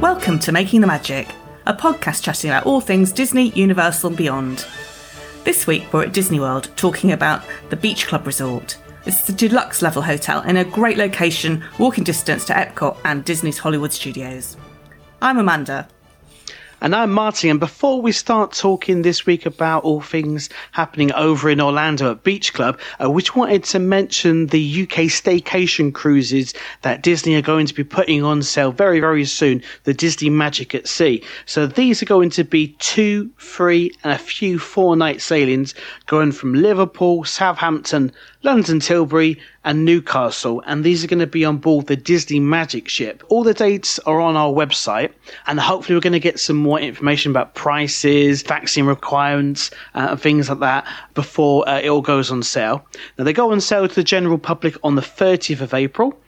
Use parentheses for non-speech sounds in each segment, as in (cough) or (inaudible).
Welcome to Making the Magic, a podcast chatting about all things Disney, Universal, and beyond. This week we're at Disney World talking about the Beach Club Resort. It's a deluxe level hotel in a great location, walking distance to Epcot and Disney's Hollywood Studios. I'm Amanda. And I'm Martin. And before we start talking this week about all things happening over in Orlando at Beach Club, uh, just wanted to mention the UK staycation cruises that Disney are going to be putting on sale very, very soon. The Disney Magic at Sea. So these are going to be two, three, and a few four night sailings going from Liverpool, Southampton, London Tilbury, and Newcastle, and these are going to be on board the Disney Magic ship. All the dates are on our website, and hopefully, we're going to get some more information about prices, vaccine requirements, uh, and things like that before uh, it all goes on sale. Now, they go on sale to the general public on the 30th of April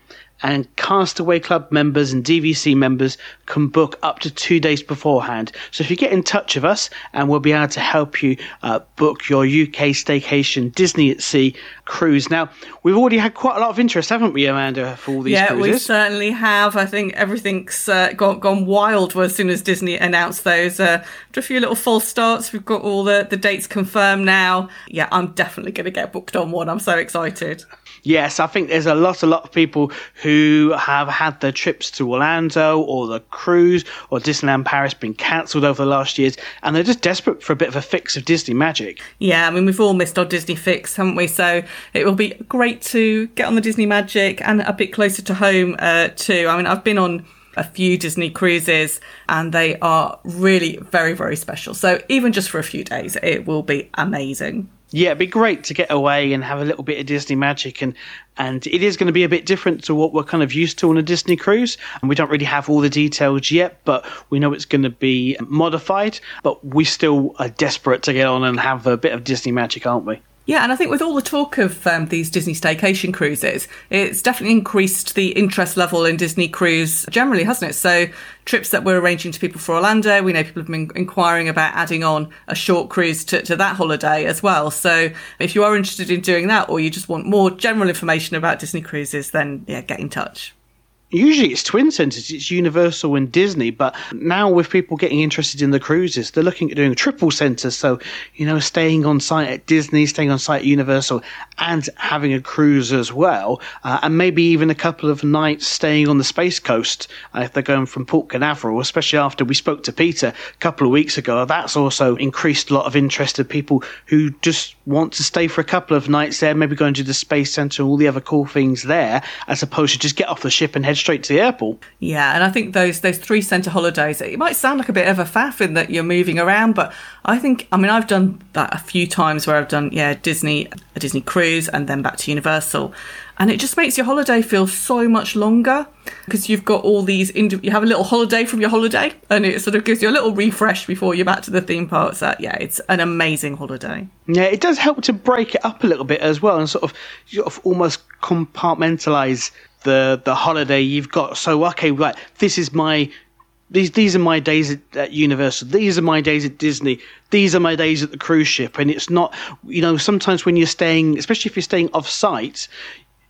and Castaway Club members and DVC members can book up to two days beforehand. So if you get in touch with us, and we'll be able to help you uh, book your UK staycation Disney at Sea cruise. Now we've already had quite a lot of interest, haven't we, Amanda, for all these cruises? yeah, cruises? we certainly have. I think everything's uh, gone, gone wild as soon as Disney announced those. Uh, after a few little false starts, we've got all the, the dates confirmed now. Yeah, I'm definitely going to get booked on one. I'm so excited. Yes, I think there's a lot, a lot of people who have had their trips to Orlando or the cruise or Disneyland Paris been cancelled over the last years, and they're just desperate for a bit of a fix of Disney magic. Yeah, I mean we've all missed our Disney fix, haven't we? So it will be great to get on the Disney magic and a bit closer to home uh, too. I mean I've been on a few Disney cruises and they are really very, very special. So even just for a few days, it will be amazing. Yeah, it'd be great to get away and have a little bit of Disney magic, and and it is going to be a bit different to what we're kind of used to on a Disney cruise. And we don't really have all the details yet, but we know it's going to be modified. But we still are desperate to get on and have a bit of Disney magic, aren't we? Yeah, and I think with all the talk of um, these Disney staycation cruises, it's definitely increased the interest level in Disney cruise generally, hasn't it? So trips that we're arranging to people for Orlando, we know people have been inquiring about adding on a short cruise to, to that holiday as well. So if you are interested in doing that, or you just want more general information about Disney cruises, then yeah, get in touch usually it's twin centers it's universal and disney but now with people getting interested in the cruises they're looking at doing triple centers. So you know staying on site at disney staying on site at universal and having a cruise as well uh, and maybe even a couple of nights staying on the space coast uh, if they're going from port canaveral especially after we spoke to peter a couple of weeks ago. That's also increased a lot of interest of people who just want to stay for a couple of nights there maybe go into the space center all the other cool things there as opposed to just get off the ship and head straight to the airport. Yeah, and I think those those three centre holidays, it might sound like a bit of a faff in that you're moving around, but I think I mean I've done that a few times where I've done yeah Disney a Disney cruise and then back to Universal, and it just makes your holiday feel so much longer because you've got all these you have a little holiday from your holiday and it sort of gives you a little refresh before you're back to the theme park so yeah it's an amazing holiday. Yeah it does help to break it up a little bit as well and sort of sort of almost compartmentalize the the holiday you've got. So okay, right, this is my these these are my days at, at, Universal. These are my days at Disney. These are my days at the cruise ship. And it's not, you know, sometimes when you're staying, especially if you're staying off site,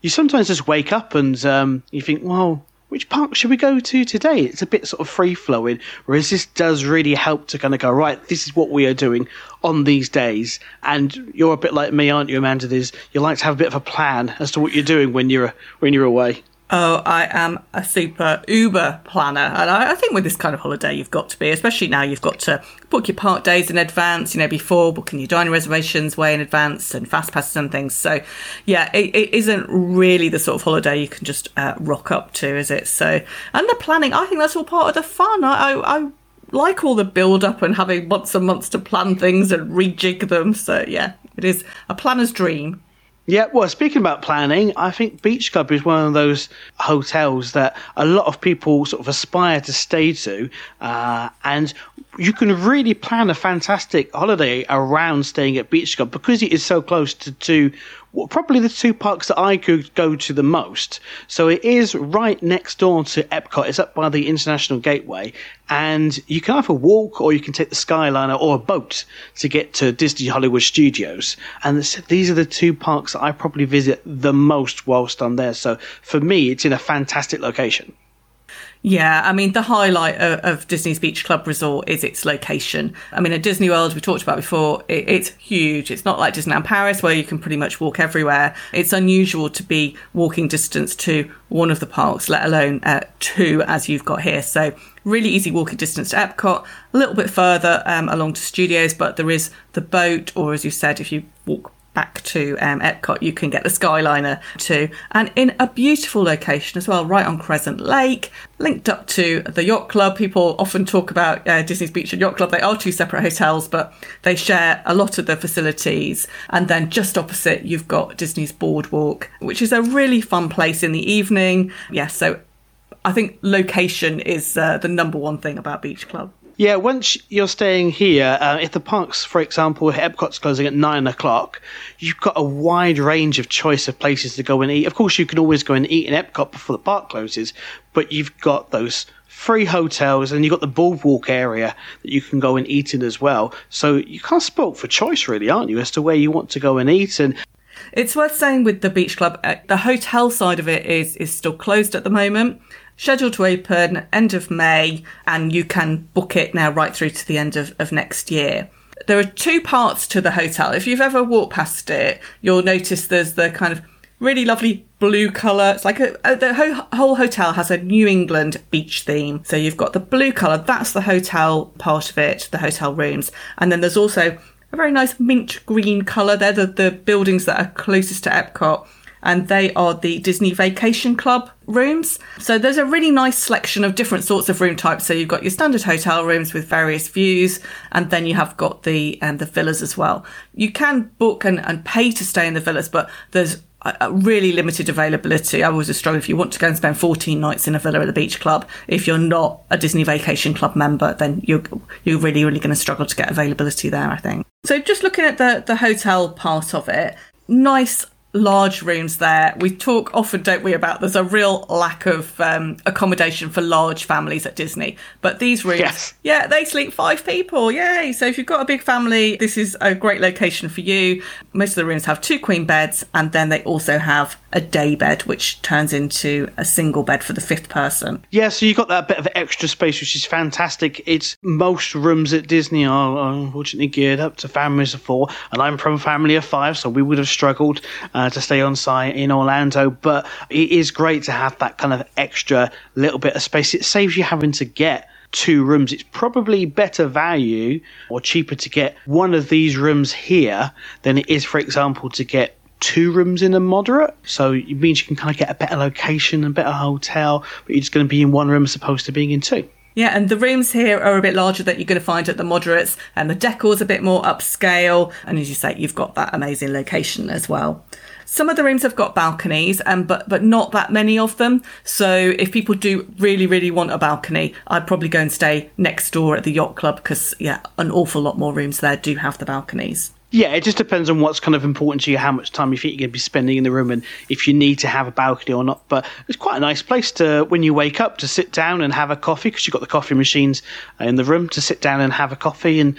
you sometimes just wake up and um, you think, well, which park should we go to today? It's a bit sort of free flowing, whereas this does really help to kind of go, right, this is what we are doing on these days. And you're a bit like me, aren't you, Amanda? There's, you like to have a bit of a plan as to what you're doing when you're, when you're away. Oh, I am a super Uber planner. And I, I, think with this kind of holiday, you've got to be, especially now, you've got to book your park days in advance, you know, before booking your dining reservations way in advance and fast passes and things. So, yeah, it, it isn't really the sort of holiday you can just uh, rock up to, is it? So, and the planning, I think that's all part of the fun. I, I, I like all the build up and having months and months to plan things and rejig them. So, yeah, it is a planner's dream. Yeah, well, speaking about planning, I think Beach Club is one of those hotels that a lot of people sort of aspire to stay to, uh, and you can really plan a fantastic holiday around staying at Beach Club because it is so close to two well, probably the two parks that I could go to the most. So it is right next door to Epcot. It's up by the International Gateway, and you can either walk or you can take the Skyliner or a boat to get to Disney Hollywood Studios. And these are the two parks that I probably visit the most whilst I'm there. So for me, it's in a fantastic location. Yeah, I mean, the highlight of, of, Disney's Beach Club Resort is its location. I mean, at Disney World, we talked about before, it, it's huge. It's not like Disneyland Paris where you can pretty much walk everywhere. It's unusual to be walking distance to one of the parks, let alone uh, two as you've got here. So, really easy walking distance to Epcot, a little bit further um, along to Studios, but there is the boat, or as you said, if you walk back to um, Epcot, you can get the Skyliner too, and in a beautiful location as well, right on Crescent Lake, linked up to the Yacht Club. People often talk about uh, Disney's Beach and Yacht Club. They are two separate hotels, but they share a lot of the facilities. And then just opposite, you've got Disney's Boardwalk, which is a really fun place in the evening. Yes, yeah, so I think location is uh, the number one thing about Beach Club. Yeah, once you're staying here, uh, if the parks, for example, Epcot's closing at nine o'clock, you've got a wide range of choice of places to go and eat. Of course, you can always go and eat in Epcot before the park closes, but you've got those free hotels and you've got the boardwalk area that you can go and eat in as well. So you can't spoke for choice, really, aren't you, as to where you want to go and eat and. It's worth saying with the beach club, uh, the hotel side of it is is still closed at the moment scheduled to open end of May, and you can book it now right through to the end of, of next year. There are two parts to the hotel. If you've ever walked past it, you'll notice there's the kind of really lovely blue colour. It's like a, a, the whole, hotel has a New England beach theme. So you've got the blue colour, that's the hotel part of it, the hotel rooms. And then there's also a very nice mint green colour. They're the, the buildings that are closest to Epcot and they are the Disney Vacation Club rooms. So there's a really nice selection of different sorts of room types. So you've got your standard hotel rooms with various views, and then you have got the um, the villas as well. You can book and, and pay to stay in the villas, but there's a really limited availability. I was a struggle if you want to go and spend 14 nights in a villa at the beach club. If you're not a Disney Vacation Club member, then you're you're really really going to struggle to get availability there. I think. So just looking at the the hotel part of it, nice large rooms there. We talk often, don't we, about there's a real lack of um, accommodation for large families at Disney. But these rooms, yes. yeah, they sleep five people. Yay! So if you've got a big family, this is a great location for you. Most of the rooms have two queen beds, and then they also have a day bed, which turns into a single bed for the fifth person. Yeah, so you've got that bit of extra space, which is fantastic. It's most rooms at Disney are unfortunately geared up to families of four, and I'm from a family of five, so we would have struggled uh, to stay on site in Orlando. But it is great to have that kind of extra little bit of space. It saves you having to get two rooms. It's probably better value or cheaper to get one of these rooms here than it is, for example, to get two rooms in a moderate. So it means you can kind of get a better location and better hotel, but you're just going to be in one room as opposed to being in two. Yeah, and the rooms here are a bit larger that you're going to find at the moderates, and the decor's a bit more upscale. And as you say, you've got that amazing location as well. Some of the rooms have got balconies, um, but but not that many of them. So if people do really really want a balcony, I'd probably go and stay next door at the yacht club because yeah, an awful lot more rooms there do have the balconies. Yeah, it just depends on what's kind of important to you, how much time you think you're going to be spending in the room, and if you need to have a balcony or not. But it's quite a nice place to, when you wake up, to sit down and have a coffee because you've got the coffee machines in the room to sit down and have a coffee and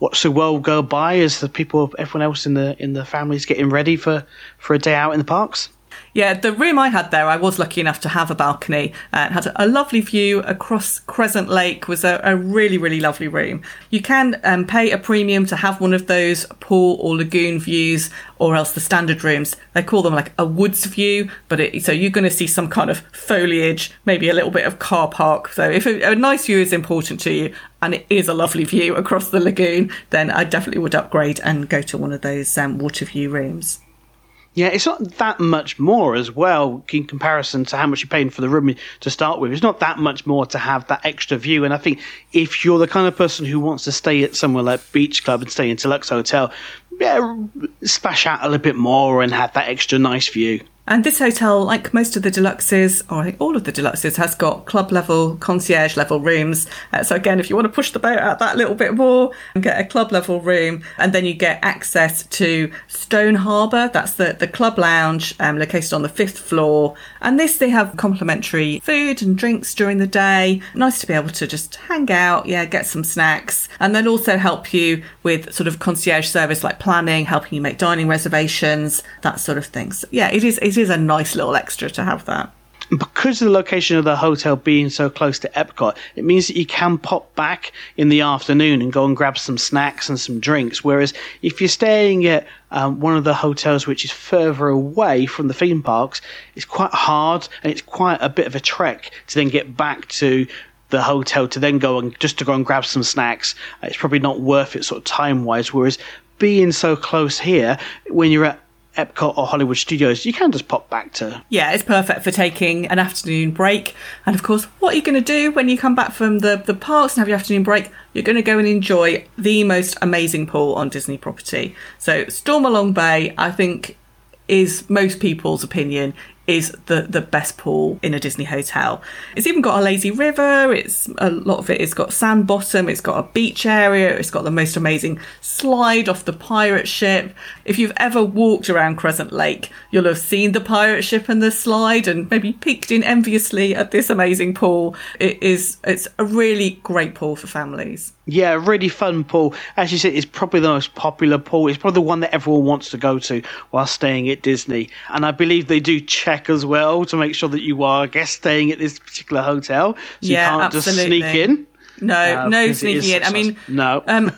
watch the world go by as the people, everyone else in the in the family is getting ready for for a day out in the parks. Yeah, the room I had there, I was lucky enough to have a balcony and had a lovely view across Crescent Lake. Was a, a really, really lovely room. You can um, pay a premium to have one of those pool or lagoon views, or else the standard rooms. They call them like a woods view, but it, so you're going to see some kind of foliage, maybe a little bit of car park. So if a, a nice view is important to you, and it is a lovely view across the lagoon, then I definitely would upgrade and go to one of those um, water view rooms. Yeah, it's not that much more as well in comparison to how much you're paying for the room to start with. It's not that much more to have that extra view. And I think if you're the kind of person who wants to stay at somewhere like Beach Club and stay in Deluxe Hotel, yeah, splash out a little bit more and have that extra nice view. And this hotel, like most of the deluxes, or I think all of the deluxes, has got club level, concierge level rooms. Uh, so again, if you want to push the boat out that little bit more and get a club level room, and then you get access to Stone Harbour. That's the, the club lounge um, located on the fifth floor. And this, they have complimentary food and drinks during the day. Nice to be able to just hang out, yeah, get some snacks, and then also help you with sort of concierge service like planning, helping you make dining reservations, that sort of thing. So yeah, it is. It is a nice little extra to have that. because of the location of the hotel being so close to Epcot, it means that you can pop back in the afternoon and go and grab some snacks and some drinks. Whereas if you're staying at um, one of the hotels which is further away from the theme parks, it's quite hard and it's quite a bit of a trek to then get back to the hotel to then go and just to go and grab some snacks. It's probably not worth it sort of time wise. Whereas being so close here, when you're at Epcot or Hollywood Studios, you can just pop back to. Yeah, it's perfect for taking an afternoon break. And of course, what are you going to do when you come back from the, the parks and have your afternoon break? You're going to go and enjoy the most amazing pool on Disney property. So, Stormalong Bay, I think, is most people's opinion is the, the best pool in a Disney hotel. It's even got a lazy river. It's a lot of it. It's got sand bottom. It's got a beach area. It's got the most amazing slide off the pirate ship. If you've ever walked around Crescent Lake, you'll have seen the pirate ship and the slide, and maybe peeked in enviously at this amazing pool. It is. It's a really great pool for families. Yeah, really fun pool. As you said, it's probably the most popular pool. It's probably the one that everyone wants to go to while staying at Disney. And I believe they do check as well to make sure that you are a guest staying at this particular hotel. So yeah, you can't absolutely. just sneak in. No, Uh, no sneaking in. I mean, no. um,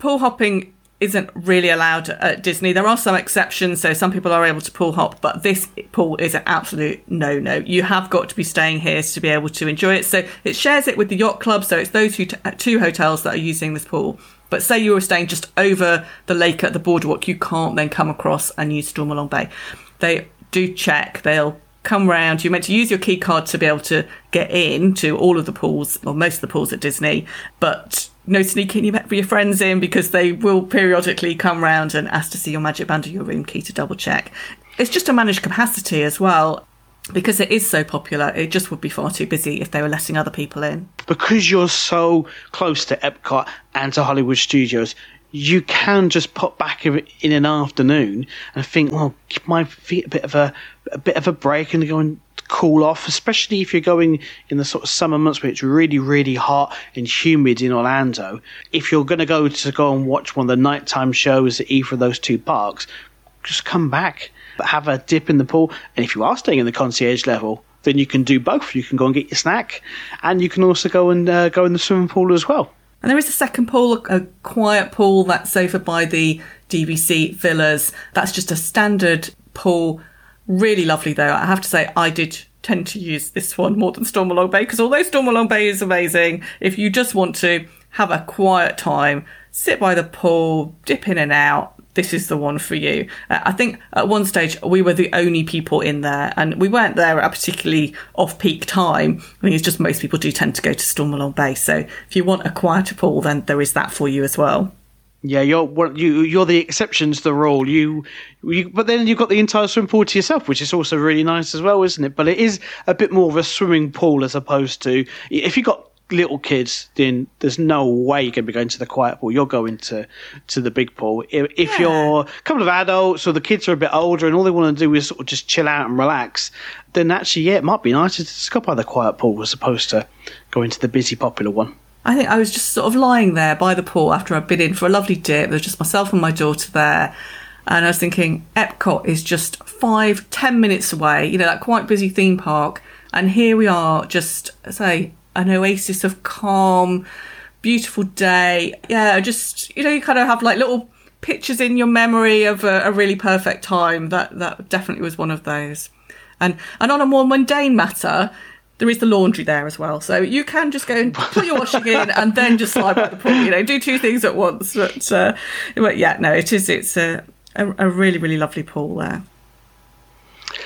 pool hopping isn't really allowed at Disney. There are some exceptions, so some people are able to pool hop, but this pool is an absolute no no. You have got to be staying here to be able to enjoy it. So it shares it with the yacht club, so it's those two, uh, two hotels that are using this pool. But say you were staying just over the lake at the boardwalk, you can't then come across and use Stormalong Bay. They do check. They'll come round. You're meant to use your key card to be able to get in to all of the pools, or most of the pools at Disney, but no sneaking your, your friends in because they will periodically come round and ask to see your magic band or your room key to double check. It's just a managed capacity as well. Because it is so popular, it just would be far too busy if they were letting other people in. because you're so close to Epcot and to Hollywood Studios, you can just pop back in in an afternoon and think, well, give my feet a bit of a, a bit of a break and go and cool off. Especially if you're going in the sort of summer months where it's really, really hot and humid in Orlando. If you're going to go to go and watch one of the nighttime shows at either of those two parks, just come back, but have a dip in the pool. And if you are staying in the concierge level, then you can do both. You can go and get your snack, and you can also go and uh, go in the swimming pool as well. And there is a second pool, a quiet pool that's over by the DVC villas. That's just a standard pool. Really lovely though. I have to say, I did tend to use this one more than Stormalong Bay because although Stormalong Bay is amazing, if you just want to have a quiet time, sit by the pool, dip in and out, this is the one for you. Uh, I think at one stage we were the only people in there, and we weren't there at a particularly off-peak time. I think it's just most people do tend to go to Stormalong Bay. So if you want a quieter pool, then there is that for you as well. Yeah, you're one- you you're the exception to the rule. You, you but then you've got the entire swimming pool to yourself, which is also really nice as well, isn't it? But it is a bit more of a swimming pool as opposed to if you've got little kids, then there's no way you're going to be going to the quiet pool. You're going to to the big pool. If, if Yeah. you're a couple of adults or the kids are a bit older and all they want to do is sort of just chill out and relax, then actually, yeah, it might be nicer to just go by the quiet pool as opposed to going to the busy popular one. I think I was just sort of lying there by the pool after I'd been in for a lovely dip. There was just myself and my daughter there. And I was thinking, Epcot is just five, ten minutes away, you know, that quite busy theme park. And here we are, just, say, an oasis of calm, beautiful day. Yeah, just, you know, you kind of have like little pictures in your memory of a, a really perfect time. That, that definitely was one of those. And, and on a more mundane matter, there is the laundry there as well. So you can just go and put your washing in and then just slide by the pool, you know, do two things at once. But, uh, but yeah, no, it is, it's a, a, a really, really lovely pool there.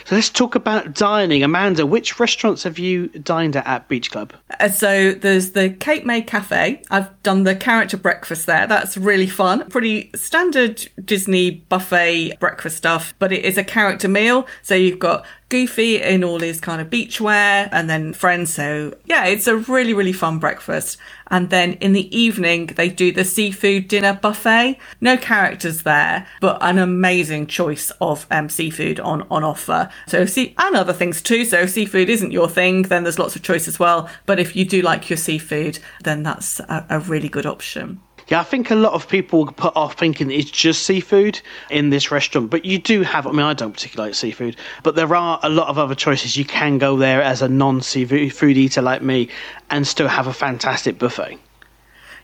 So let's talk about dining. Amanda, which restaurants have you dined at at Beach Club? Uh, so there's the Cape May Cafe. I've done the character breakfast there. That's really fun. Pretty standard Disney buffet breakfast stuff, but it is a character meal. So you've got Goofy in all his kind of beachwear and then friends. So yeah, it's a really, really fun breakfast. And then in the evening, they do the seafood dinner buffet. No characters there, but an amazing choice of um, seafood on, on offer. So see, and other things too. So if seafood isn't your thing, then there's lots of choice as well. But if you do like your seafood, then that's a, a really good option. Yeah, I think a lot of people put off thinking it's just seafood in this restaurant, but you do have. I mean, I don't particularly like seafood, but there are a lot of other choices. You can go there as a non-seafood eater like me and still have a fantastic buffet.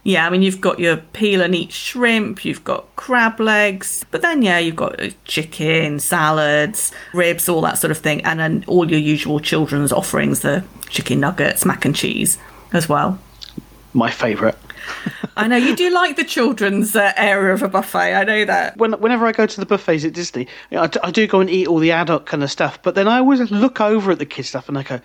Yeah, I mean, you've got your peel and eat shrimp, you've got crab legs, but then, yeah, you've got uh, chicken, salads, ribs, all that sort of thing, and then all your usual children's offerings the chicken nuggets, mac and cheese as well. My favourite. (laughs) I know you do like the children's uh, area of a buffet. I know that. When, whenever I go to the buffets at Disney, you know, I, d- I do go and eat all the adult kind of stuff, but then I always look over at the kids stuff and I go,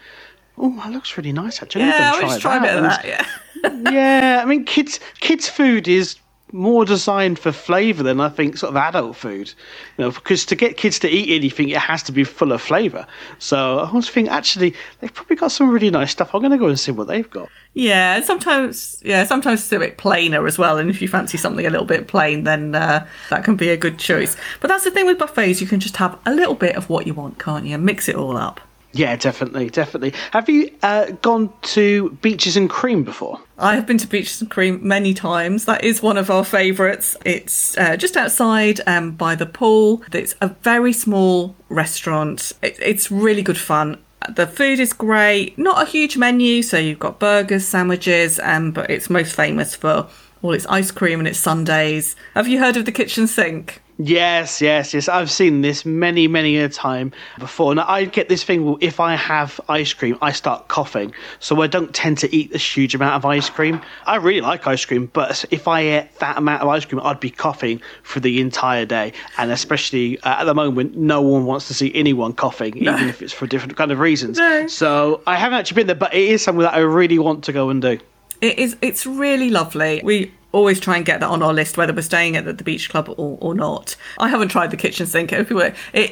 "Oh, that looks really nice." Actually, yeah, I always try, a bit of that. Yeah. (laughs) yeah, I mean, kids kids food is more designed for flavour than I think sort of adult food. You know, because to get kids to eat anything, it has to be full of flavour. So I was thinking, actually they've probably got some really nice stuff. I'm going to go and see what they've got. Yeah, and sometimes yeah, sometimes it's a bit plainer as well. And if you fancy something a little bit plain, then uh, that can be a good choice. But that's the thing with buffets; you can just have a little bit of what you want, can't you? Mix it all up. Yeah, definitely, definitely. Have you uh, gone to Beaches and Cream before? I have been to Beaches and Cream many times. That is one of our favourites. It's uh, just outside um, by the pool. It's a very small restaurant. It, it's really good fun. The food is great. Not a huge menu, so you've got burgers, sandwiches, um, but it's most famous for all its ice cream and its sundaes. Have you heard of the kitchen sink? Yes, yes, yes. I've seen this many, many a time before. Now I get this thing. If I have ice cream, I start coughing, so I don't tend to eat a huge amount of ice cream. I really like ice cream, but if I ate that amount of ice cream, I'd be coughing for the entire day. And especially uh, at the moment, no one wants to see anyone coughing, no. even if it's for different kind of reasons. No. So I haven't actually been there, but it is something that I really want to go and do. It is. It's really lovely. We always try and get that on our list, whether we're staying at the beach club or, or not. I haven't tried the kitchen sink. It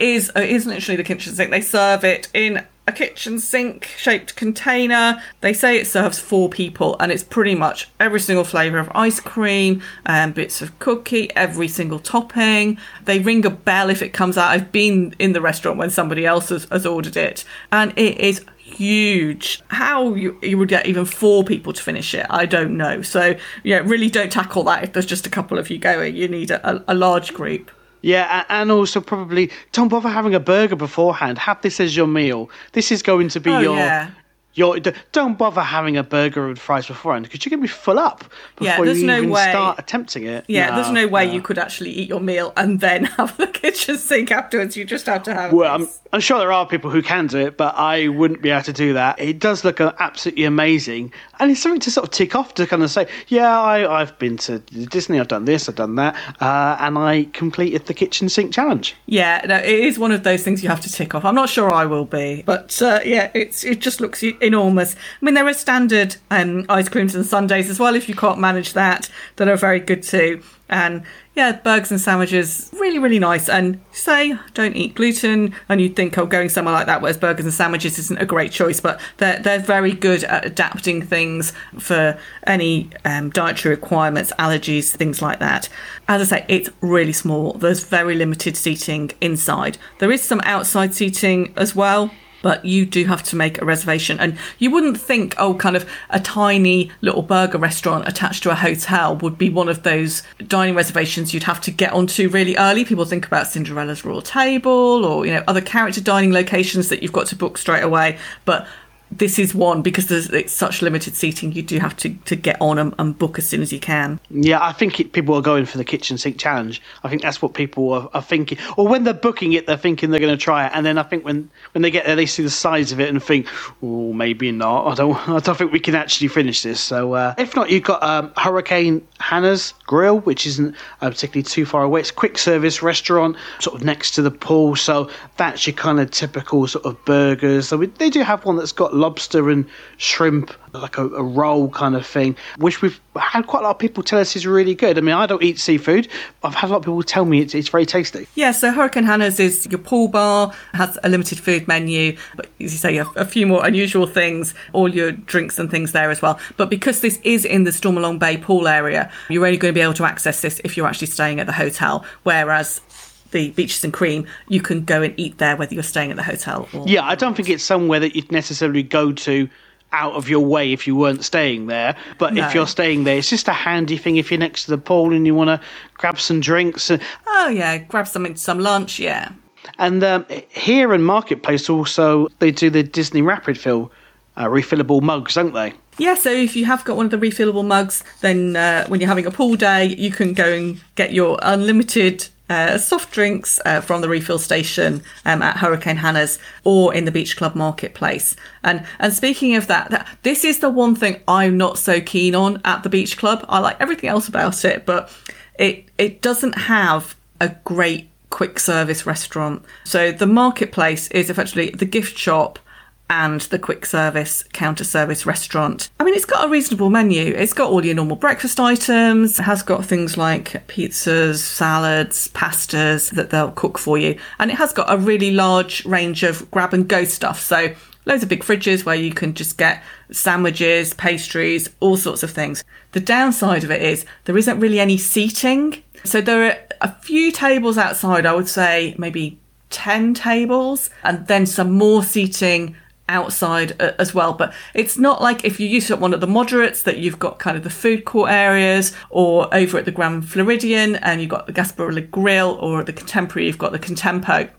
is it is literally the kitchen sink. They serve it in a kitchen sink shaped container. They say it serves four people, and it's pretty much every single flavour of ice cream and bits of cookie, every single topping. They ring a bell if it comes out. I've been in the restaurant when somebody else has, has ordered it, and it is huge. How you, you would get even four people to finish it, I don't know. So, yeah, really don't tackle that if there's just a couple of you going. You need a, a large group. Yeah, and also probably don't bother having a burger beforehand. Have this as your meal. This is going to be oh, your yeah. You're, don't bother having a burger and fries beforehand because you're going to be full up before yeah, you no even way. start attempting it. Yeah, no, there's no way no. you could actually eat your meal and then (laughs) have the kitchen sink afterwards. You just have to have. Well, I'm, I'm, sure there are people who can do it, but I wouldn't be able to do that. It does look absolutely amazing, and it's something to sort of tick off to kind of say, yeah, I, have been to Disney, I've done this, I've done that, uh, and I completed the kitchen sink challenge. Yeah, no, it is one of those things you have to tick off. I'm not sure I will be, but uh, yeah, it's it just looks enormous. I mean, there are standard um, ice creams and sundaes as well. If you can't manage that, that are very good too. And yeah, burgers and sandwiches, really, really nice. And say, don't eat gluten, and you'd think, oh, going somewhere like that, whereas burgers and sandwiches isn't a great choice, but they're, they're very good at adapting things for any um, dietary requirements, allergies, things like that. As I say, it's really small. There's very limited seating inside. There is some outside seating as well but you do have to make a reservation. And you wouldn't think, oh, kind of a tiny little burger restaurant attached to a hotel would be one of those dining reservations you'd have to get onto really early. People think about Cinderella's Royal Table or, you know, other character dining locations that you've got to book straight away. But this is one because there's it's such limited seating. You do have to, to get on and, and book as soon as you can. Yeah, I think it, people are going for the kitchen sink challenge. I think that's what people are, are thinking. Or when they're booking it, they're thinking they're going to try it, and then I think when, when they get there, they see the size of it and think, oh, maybe not. I don't (laughs) I don't think we can actually finish this. So uh, if not, you've got um, Hurricane Hanna's Grill, which isn't uh, particularly too far away. It's a quick service restaurant, sort of next to the pool. So that's your kind of typical sort of burgers. So we, they do have one that's got lobster and shrimp, like a, a, roll kind of thing, which we've had quite a lot of people tell us is really good. I mean, I don't eat seafood. I've had a lot of people tell me it's, it's very tasty. Yeah, so Hurricane Hanna's is your pool bar, has a limited food menu, but as you say, a, a few more unusual things, all your drinks and things there as well. But because this is in the Stormalong Bay pool area, you're only going to be able to access this if you're actually staying at the hotel, whereas the beaches and cream, you can go and eat there whether you're staying at the hotel or. Yeah, I don't think it's somewhere that you'd necessarily go to out of your way if you weren't staying there. But No. if you're staying there, it's just a handy thing if you're next to the pool and you want to grab some drinks. Oh yeah, grab something, some lunch. Yeah, And um, here in Marketplace also they do the Disney Rapid Fill uh, refillable mugs, don't they? Yeah, so if you have got one of the refillable mugs, then uh, when you're having a pool day, you can go and get your unlimited uh, soft drinks uh, from the refill station um, at Hurricane Hanna's or in the Beach Club Marketplace. And and speaking of that, that, this is the one thing I'm not so keen on at the Beach Club. I like everything else about it, but it it doesn't have a great quick service restaurant. So the marketplace is effectively the gift shop and the quick service counter service restaurant. I mean, it's got a reasonable menu. It's got all your normal breakfast items. It has got things like pizzas, salads, pastas that they'll cook for you. And it has got a really large range of grab and go stuff. So loads of big fridges where you can just get sandwiches, pastries, all sorts of things. The downside of it is there isn't really any seating. So there are a few tables outside, I would say maybe 10 tables, and then some more seating outside uh, as well. But it's not like if you use one of the moderates that you've got kind of the food court areas, or over at the Grand Floridian and you've got the Gasparilla Grill, or the Contemporary, you've got the Contempo.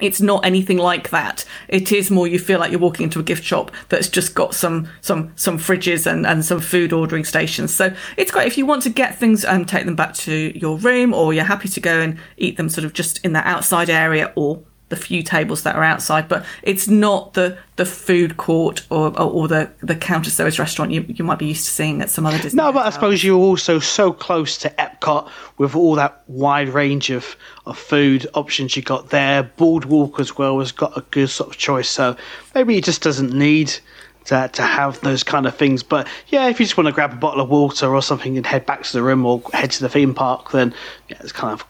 It's not anything like that. It is more you feel like you're walking into a gift shop that's just got some some some fridges and, and some food ordering stations. So it's great if you want to get things and take them back to your room or you're happy to go and eat them sort of just in that outside area or the few tables that are outside, but it's not the the food court or or, or the the counter service restaurant you, you might be used to seeing at some other Disney. No, but I suppose you're also so close to Epcot with all that wide range of, of food options you got there. Boardwalk as well has got a good sort of choice, so maybe it just doesn't need to, to have those kind of things. But yeah, if you just want to grab a bottle of water or something and head back to the room or head to the theme park, then yeah, it's kind of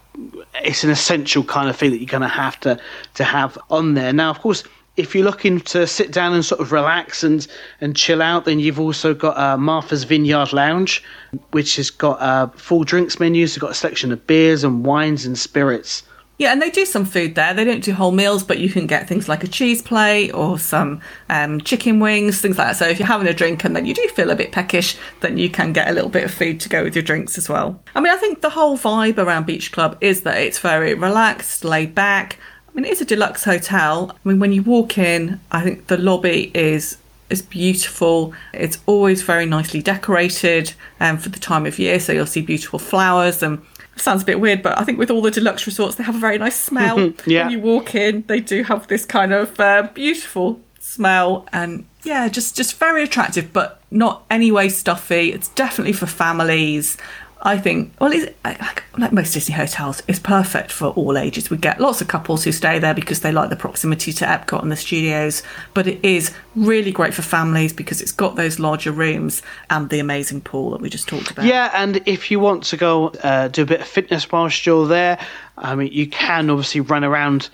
it's an essential kind of thing that you're going to have to to have on there. Now, of course, if you're looking to sit down and sort of relax and and chill out, then you've also got uh, Martha's Vineyard Lounge, which has got uh, full drinks menus. It's got a selection of beers and wines and spirits. Yeah, and they do some food there. They don't do whole meals, but you can get things like a cheese plate or some um, chicken wings, things like that. So if you're having a drink and then you do feel a bit peckish, then you can get a little bit of food to go with your drinks as well. I mean, I think the whole vibe around Beach Club is that it's very relaxed, laid back. I mean, it is a deluxe hotel. I mean, when you walk in, I think the lobby is is beautiful. It's always very nicely decorated um, for the time of year. So you'll see beautiful flowers and sounds a bit weird, but I think with all the deluxe resorts, they have a very nice smell. (laughs) Yeah. When you walk in, they do have this kind of uh, beautiful smell and yeah, just just very attractive, but not any way stuffy. It's definitely for families. I think, well, it's, like, like most Disney hotels, it's perfect for all ages. We get lots of couples who stay there because they like the proximity to Epcot and the studios, but it is really great for families because it's got those larger rooms and the amazing pool that we just talked about. Yeah, and if you want to go uh, do a bit of fitness whilst you're there, I mean, you can obviously run around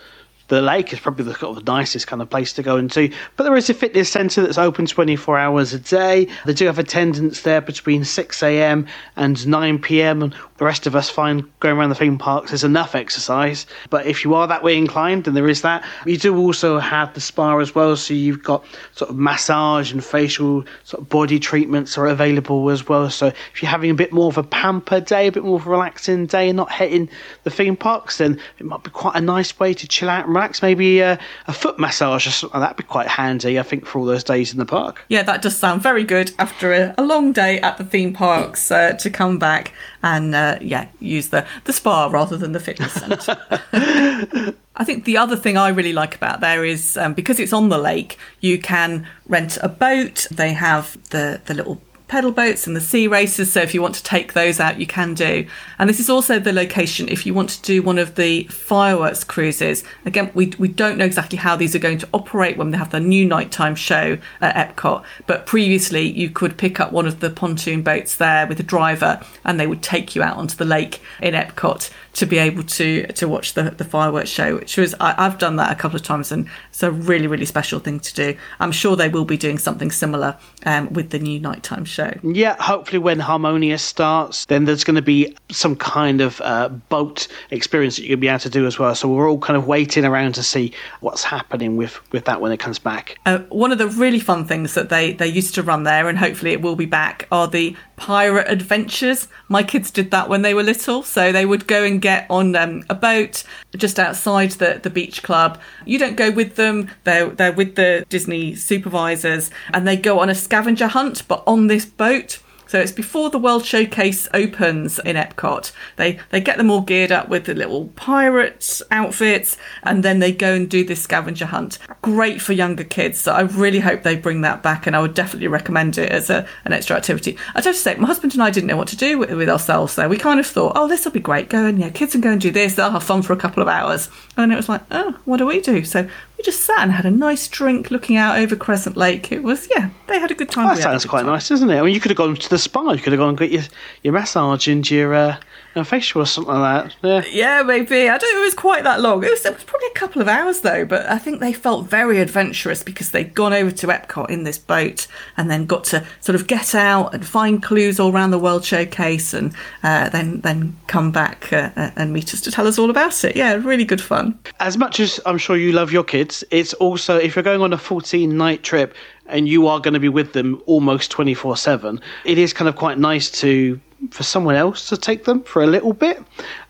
the lake. is probably the, sort of nicest kind of place to go into. But there is a fitness centre that's open 24 hours a day. They do have attendants there between 6 a.m. and 9 p.m. And the rest of us find going around the theme parks is enough exercise. But if you are that way inclined, then there is that. You do also have the spa as well. So you've got sort of massage and facial sort of body treatments are available as well. So if you're having a bit more of a pamper day, a bit more of a relaxing day, and not hitting the theme parks, then it might be quite a nice way to chill out and relax. Maybe uh, a foot massage or something like that'd be quite handy, I think, for all those days in the park. Yeah, that does sound very good after a, a long day at the theme parks uh, to come back and uh, yeah, use the, the spa rather than the fitness centre. (laughs) I think the other thing I really like about there is um, because it's on the lake, you can rent a boat. They have the the little pedal boats and the Sea Raycers. So if you want to take those out, you can do. And this is also the location if you want to do one of the fireworks cruises. Again, we, we don't know exactly how these are going to operate when they have the new nighttime show at Epcot. But previously, you could pick up one of the pontoon boats there with a driver and they would take you out onto the lake in Epcot to be able to to watch the, the fireworks show, which was I, I've done that a couple of times and it's a really really special thing to do. I'm sure they will be doing something similar um, with the new nighttime show. Show. Yeah, hopefully when Harmonious starts, then there's going to be some kind of uh, boat experience that you're going to be able to do as well. So we're all kind of waiting around to see what's happening with, with that when it comes back. Uh, one of the really fun things that they, they used to run there, and hopefully it will be back, are the pirate adventures. My kids did that when they were little. So they would go and get on um, a boat just outside the, the beach club. You don't go with them, they're, they're with the Disney supervisors, and they go on a scavenger hunt, but on this boat. So it's before the World Showcase opens in Epcot. They they get them all geared up with the little pirate outfits, and then they go and do this scavenger hunt. Great for younger kids. So I really hope they bring that back, and I would definitely recommend it as a, an extra activity. I have to say, my husband and I didn't know what to do with, with ourselves there. We kind of thought, oh, this will be great. Go and yeah, kids can go and do this. They'll have fun for a couple of hours. And it was like, oh, what do we do? So we just sat and had a nice drink looking out over Crescent Lake. It was, yeah, they had a good time. that sounds quite time. nice, doesn't it? I mean, you could have gone to the spa. You could have gone and got your, your massage and your uh, a facial or something like that. Yeah. yeah, maybe. I don't think it was quite that long. It was, it was probably a couple of hours though, but I think they felt very adventurous because they'd gone over to Epcot in this boat and then got to sort of get out and find clues all around the World Showcase and uh, then then come back uh, uh and meet us to tell us all about it. Yeah, really good fun. As much as I'm sure you love your kids, it's also if you're going on a 14 night trip and you are going to be with them almost 24 7, it is kind of quite nice to for someone else to take them for a little bit.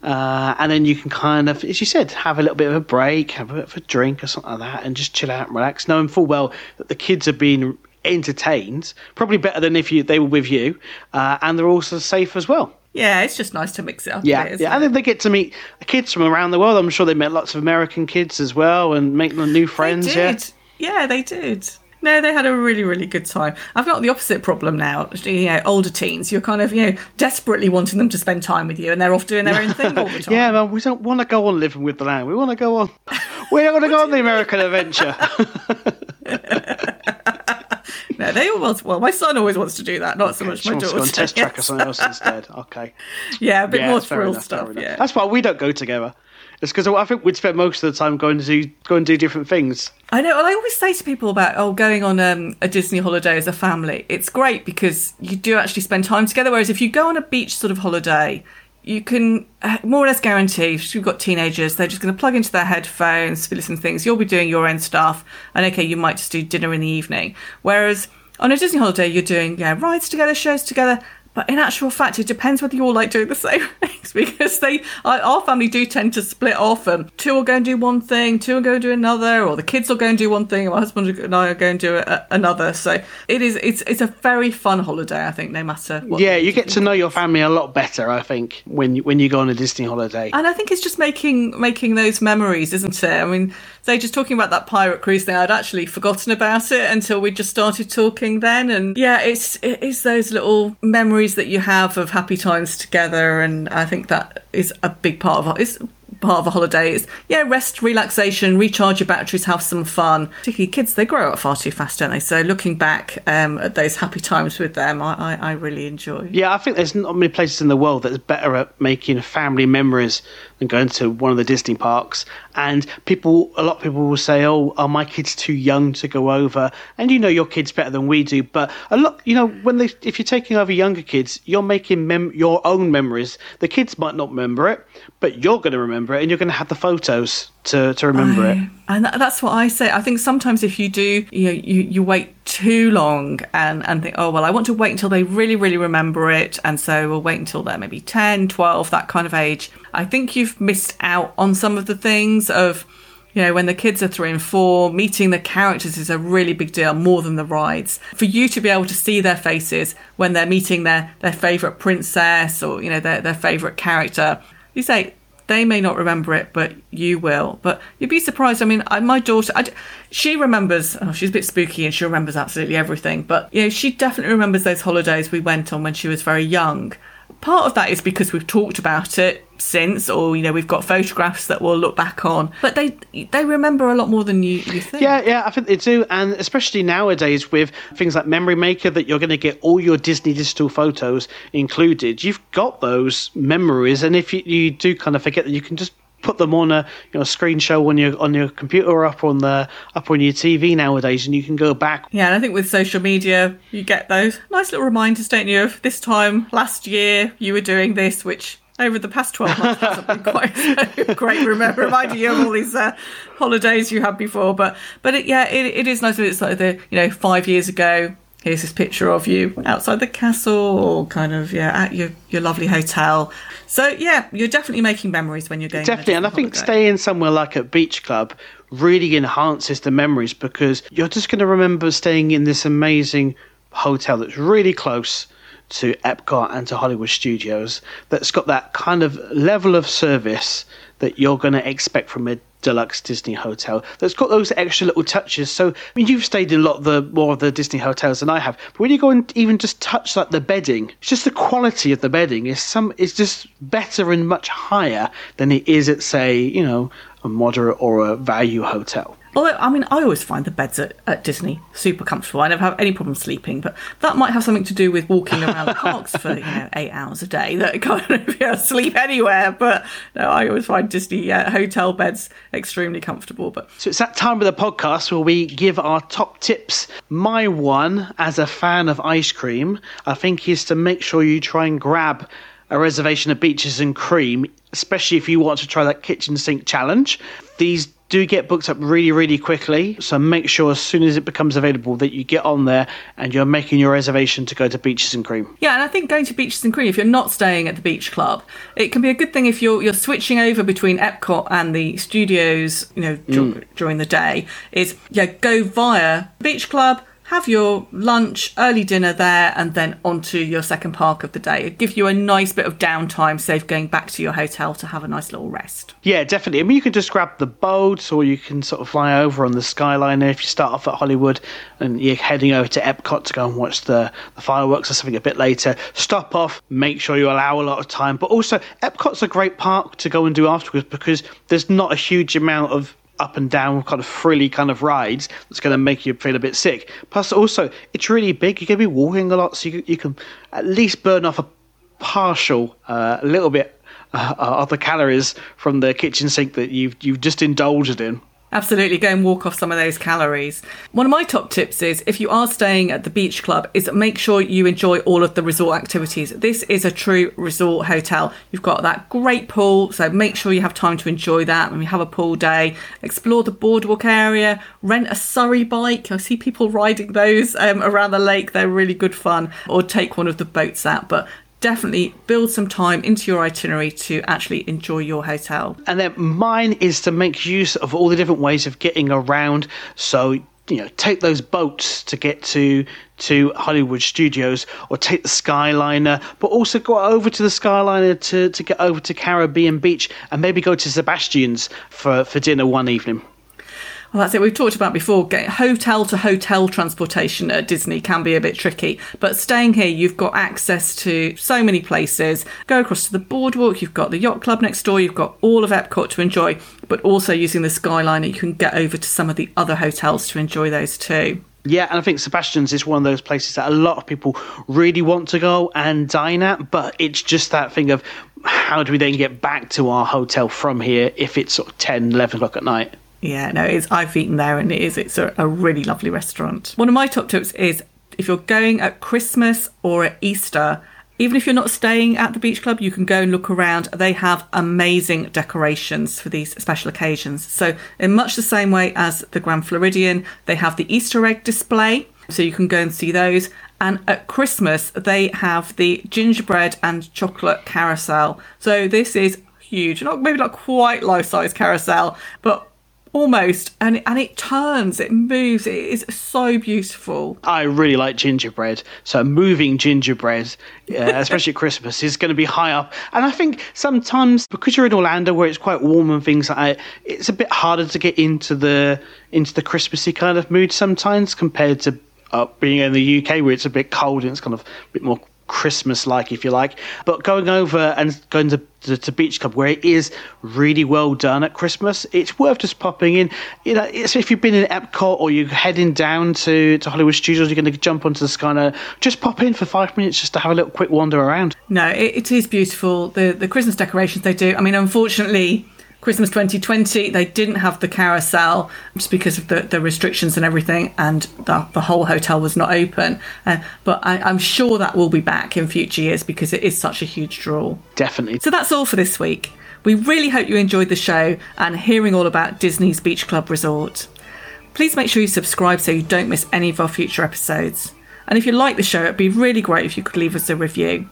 Uh, and then you can kind of, as you said, have a little bit of a break, have a bit of a drink or something like that, and just chill out and relax, knowing full well that the kids are being entertained, probably better than if you they were with you, uh, and they're also safe as well. Yeah, it's just nice to mix it up. Yeah, bit, yeah, and then they get to meet kids from around the world. I'm sure they met lots of American kids as well, and make new friends. Yeah, yeah, they did. No, they had a really, really good time. I've got the opposite problem now. You know, older teens, you're kind of, you know, desperately wanting them to spend time with you, and they're off doing their own thing all the (laughs) time. yeah, well, we don't want to go on living with the land. We want to go on. We're not going to go on the American adventure. (laughs) no, they always. Well, my son always wants to do that. Not so much my daughter. Go on test track or something else (laughs) instead. Okay. Yeah, a bit yeah, more thrill stuff. Yeah, that's why we don't go together. It's because I think we'd spend most of the time going to do, go and do different things. I know. I always say to people about oh, going on um, a Disney holiday as a family. It's great because you do actually spend time together. Whereas if you go on a beach sort of holiday, you can uh, more or less guarantee if you've got teenagers, they're just going to plug into their headphones, listen to things. You'll be doing your own stuff, and okay, you might just do dinner in the evening. Whereas on a Disney holiday, you're doing yeah rides together, shows together, but in actual fact, it depends whether you all like doing the same (laughs) things because they, our family do tend to split off. And two will go and do one thing, two will go and do another, or the kids will go and do one thing, and my husband and I are going to do a, another. So it is, it's, it's a very fun holiday. I think no matter what. Yeah, you get to know your family a lot better. I think when you, when you go on a Disney holiday, and I think it's just making making those memories, isn't it? I mean, they just talking about that pirate cruise thing. I'd actually forgotten about it until we just started talking then, and yeah, it's it is those little memories memories that you have of happy times together, and I think that is a big part of it's part of a holiday. Is yeah rest relaxation recharge your batteries have some fun. Particularly kids they grow up far too fast don't they? So looking back um, at those happy times with them I, I, I, really enjoy. Yeah i think there's not many places in the world that's better at making family memories than going to one of the disney parks and people a lot of people will say oh are my kids too young to go over and you know your kids better than we do but a lot you know when they if you're taking over younger kids you're making mem- your own memories the kids might not remember it but you're going to remember it and you're going to have the photos to, to remember it. And that's what I say. I think sometimes if you do, you know, you, you wait too long and, and think, oh, well, I want to wait until they really, really remember it. And so we'll wait until they're maybe 10, 12, that kind of age. I think you've missed out on some of the things of, you know, when the kids are three and four, meeting the characters is a really big deal, more than the rides. For you to be able to see their faces when they're meeting their, their favourite princess or, you know, their, their favourite character, you say, they may not remember it, but you will. But you'd be surprised. I mean, I, my daughter, I, she remembers. Oh, she's a bit spooky, and she remembers absolutely everything. But you know, she definitely remembers those holidays we went on when she was very young part of that is because we've talked about it since or you know we've got photographs that we'll look back on. But they they remember a lot more than you, you think. Yeah yeah i think they do. And especially nowadays with things like memory maker that you're going to get all your disney digital photos included. You've got those memories and if you, you do kind of forget that you can just put them on a you know screen show on your on your computer or up on the up on your TV nowadays, and you can go back. Yeah, and I think with social media, you get those nice little reminders, don't you? Of this time last year, you were doing this, which over the past 12 months hasn't been (laughs) quite so great remember reminding you of all these uh, holidays you had before but but it, yeah it, it is nice that it's like the you know five years ago here's this picture of you outside the castle or kind of yeah at your, your lovely hotel so yeah you're definitely making memories when you're going definitely and i think holiday. staying somewhere like a beach club really enhances the memories because you're just going to remember staying in this amazing hotel that's really close to Epcot and to Hollywood Studios that's got that kind of level of service that you're going to expect from a deluxe Disney hotel that's got those extra little touches. So, I mean, you've stayed in a lot of the more of the Disney hotels than I have, but when you go and even just touch like the bedding, it's just the quality of the bedding is some is just better and much higher than it is at say, you know, a moderate or a value hotel. Although, I mean, I always find the beds at, at Disney super comfortable. I never have any problem sleeping, but that might have something to do with walking around the (laughs) parks for, you know, eight hours a day that kind of you know, sleep anywhere. But no, I always find Disney uh, hotel beds extremely comfortable. But So it's that time of the podcast where we give our top tips. My one, as a fan of ice cream, I think is to make sure you try and grab a reservation of beaches and cream, especially if you want to try that kitchen sink challenge. These do get booked up really, really quickly. So make sure as soon as it becomes available that you get on there and you're making your reservation to go to Beaches and Cream. Yeah, and I think going to Beaches and Cream, if you're not staying at the beach club, it can be a good thing if you're you're switching over between Epcot and the studios, you know, mm. during the day. Is yeah, go via Beach Club have your lunch, early dinner there, and then onto your second park of the day. It gives you a nice bit of downtime, safe going back to your hotel to have a nice little rest. Yeah, definitely. I mean, you can just grab the boat, or you can sort of fly over on the Skyliner if you start off at Hollywood and you're heading over to Epcot to go and watch the, the fireworks or something a bit later. Stop off, make sure you allow a lot of time. But also, Epcot's a great park to go and do afterwards because there's not a huge amount of up and down kind of frilly kind of rides that's going to make you feel a bit sick. Plus, also, it's really big. You're going to be walking a lot, so you, you can at least burn off a partial, uh, a little bit uh, of the calories from the kitchen sink that you've you've just indulged in. Absolutely, go and walk off some of those calories. One of my top tips is if you are staying at the beach club, is make sure you enjoy all of the resort activities. This is a true resort hotel. You've got that great pool, so make sure you have time to enjoy that when you have a pool day. Explore the boardwalk area, rent a Surrey bike. I see people riding those um, around the lake, they're really good fun. Or take one of the boats out, but definitely build some time into your itinerary to actually enjoy your hotel. And then mine is to make use of all the different ways of getting around. So you know, take those boats to get to to Hollywood Studios, or take the Skyliner, but also go over to the Skyliner to, to get over to Caribbean Beach, and maybe go to Sebastian's for, for dinner one evening. Well, that's it. We've talked about before. Hotel to hotel transportation at Disney can be a bit tricky, but staying here, you've got access to so many places. Go across to the boardwalk. You've got the yacht club next door. You've got all of Epcot to enjoy, but also using the Skyliner, you can get over to some of the other hotels to enjoy those too. Yeah, and I think Sebastian's is one of those places that a lot of people really want to go and dine at, but it's just that thing of how do we then get back to our hotel from here if it's sort of 10, 11 o'clock at night? Yeah, no, it's I've eaten there and it is it's a, a really lovely restaurant. One of my top tips is if you're going at Christmas or at Easter, even if you're not staying at the beach club, you can go and look around. They have amazing decorations for these special occasions. So, in much the same way as the Grand Floridian, they have the Easter egg display. So, you can go and see those. And at Christmas, they have the gingerbread and chocolate carousel. So, this is huge. Not maybe not quite life size carousel, but almost. And and it turns it moves it is so beautiful. I really like gingerbread. So moving gingerbread uh, (laughs) especially at christmas is going to be high up. And i think sometimes because you're in orlando where it's quite warm and things like that it's a bit harder to get into the into the christmassy kind of mood sometimes compared to uh, being in the uk where it's a bit cold and it's kind of a bit more Christmas like, if you like. But going over and going to, to, to, Beach Club, where it is really well done at Christmas, it's worth just popping in. You know, if you've been in Epcot or you're heading down to, to Hollywood Studios, you're going to jump onto the Skyliner, just pop in for five minutes just to have a little quick wander around. No, it, it is beautiful. The the Christmas decorations they do. I mean, unfortunately Christmas 2020, they didn't have the carousel just because of the, the restrictions and everything, and the, the whole hotel was not open. Uh, but I, I'm sure that will be back in future years because it is such a huge draw. Definitely. So that's all for this week. We really hope you enjoyed the show and hearing all about Disney's Beach Club Resort. Please make sure you subscribe so you don't miss any of our future episodes. And if you like the show, it'd be really great if you could leave us a review.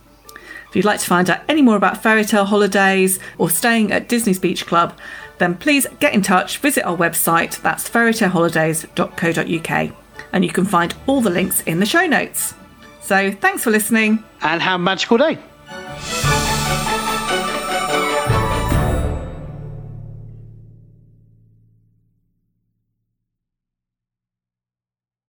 If you'd like to find out any more about fairy tale holidays or staying at Disney's Beach Club, then please get in touch, visit our website, that's fairytaleholidays.co.uk, and you can find all the links in the show notes. So thanks for listening. And have a magical day.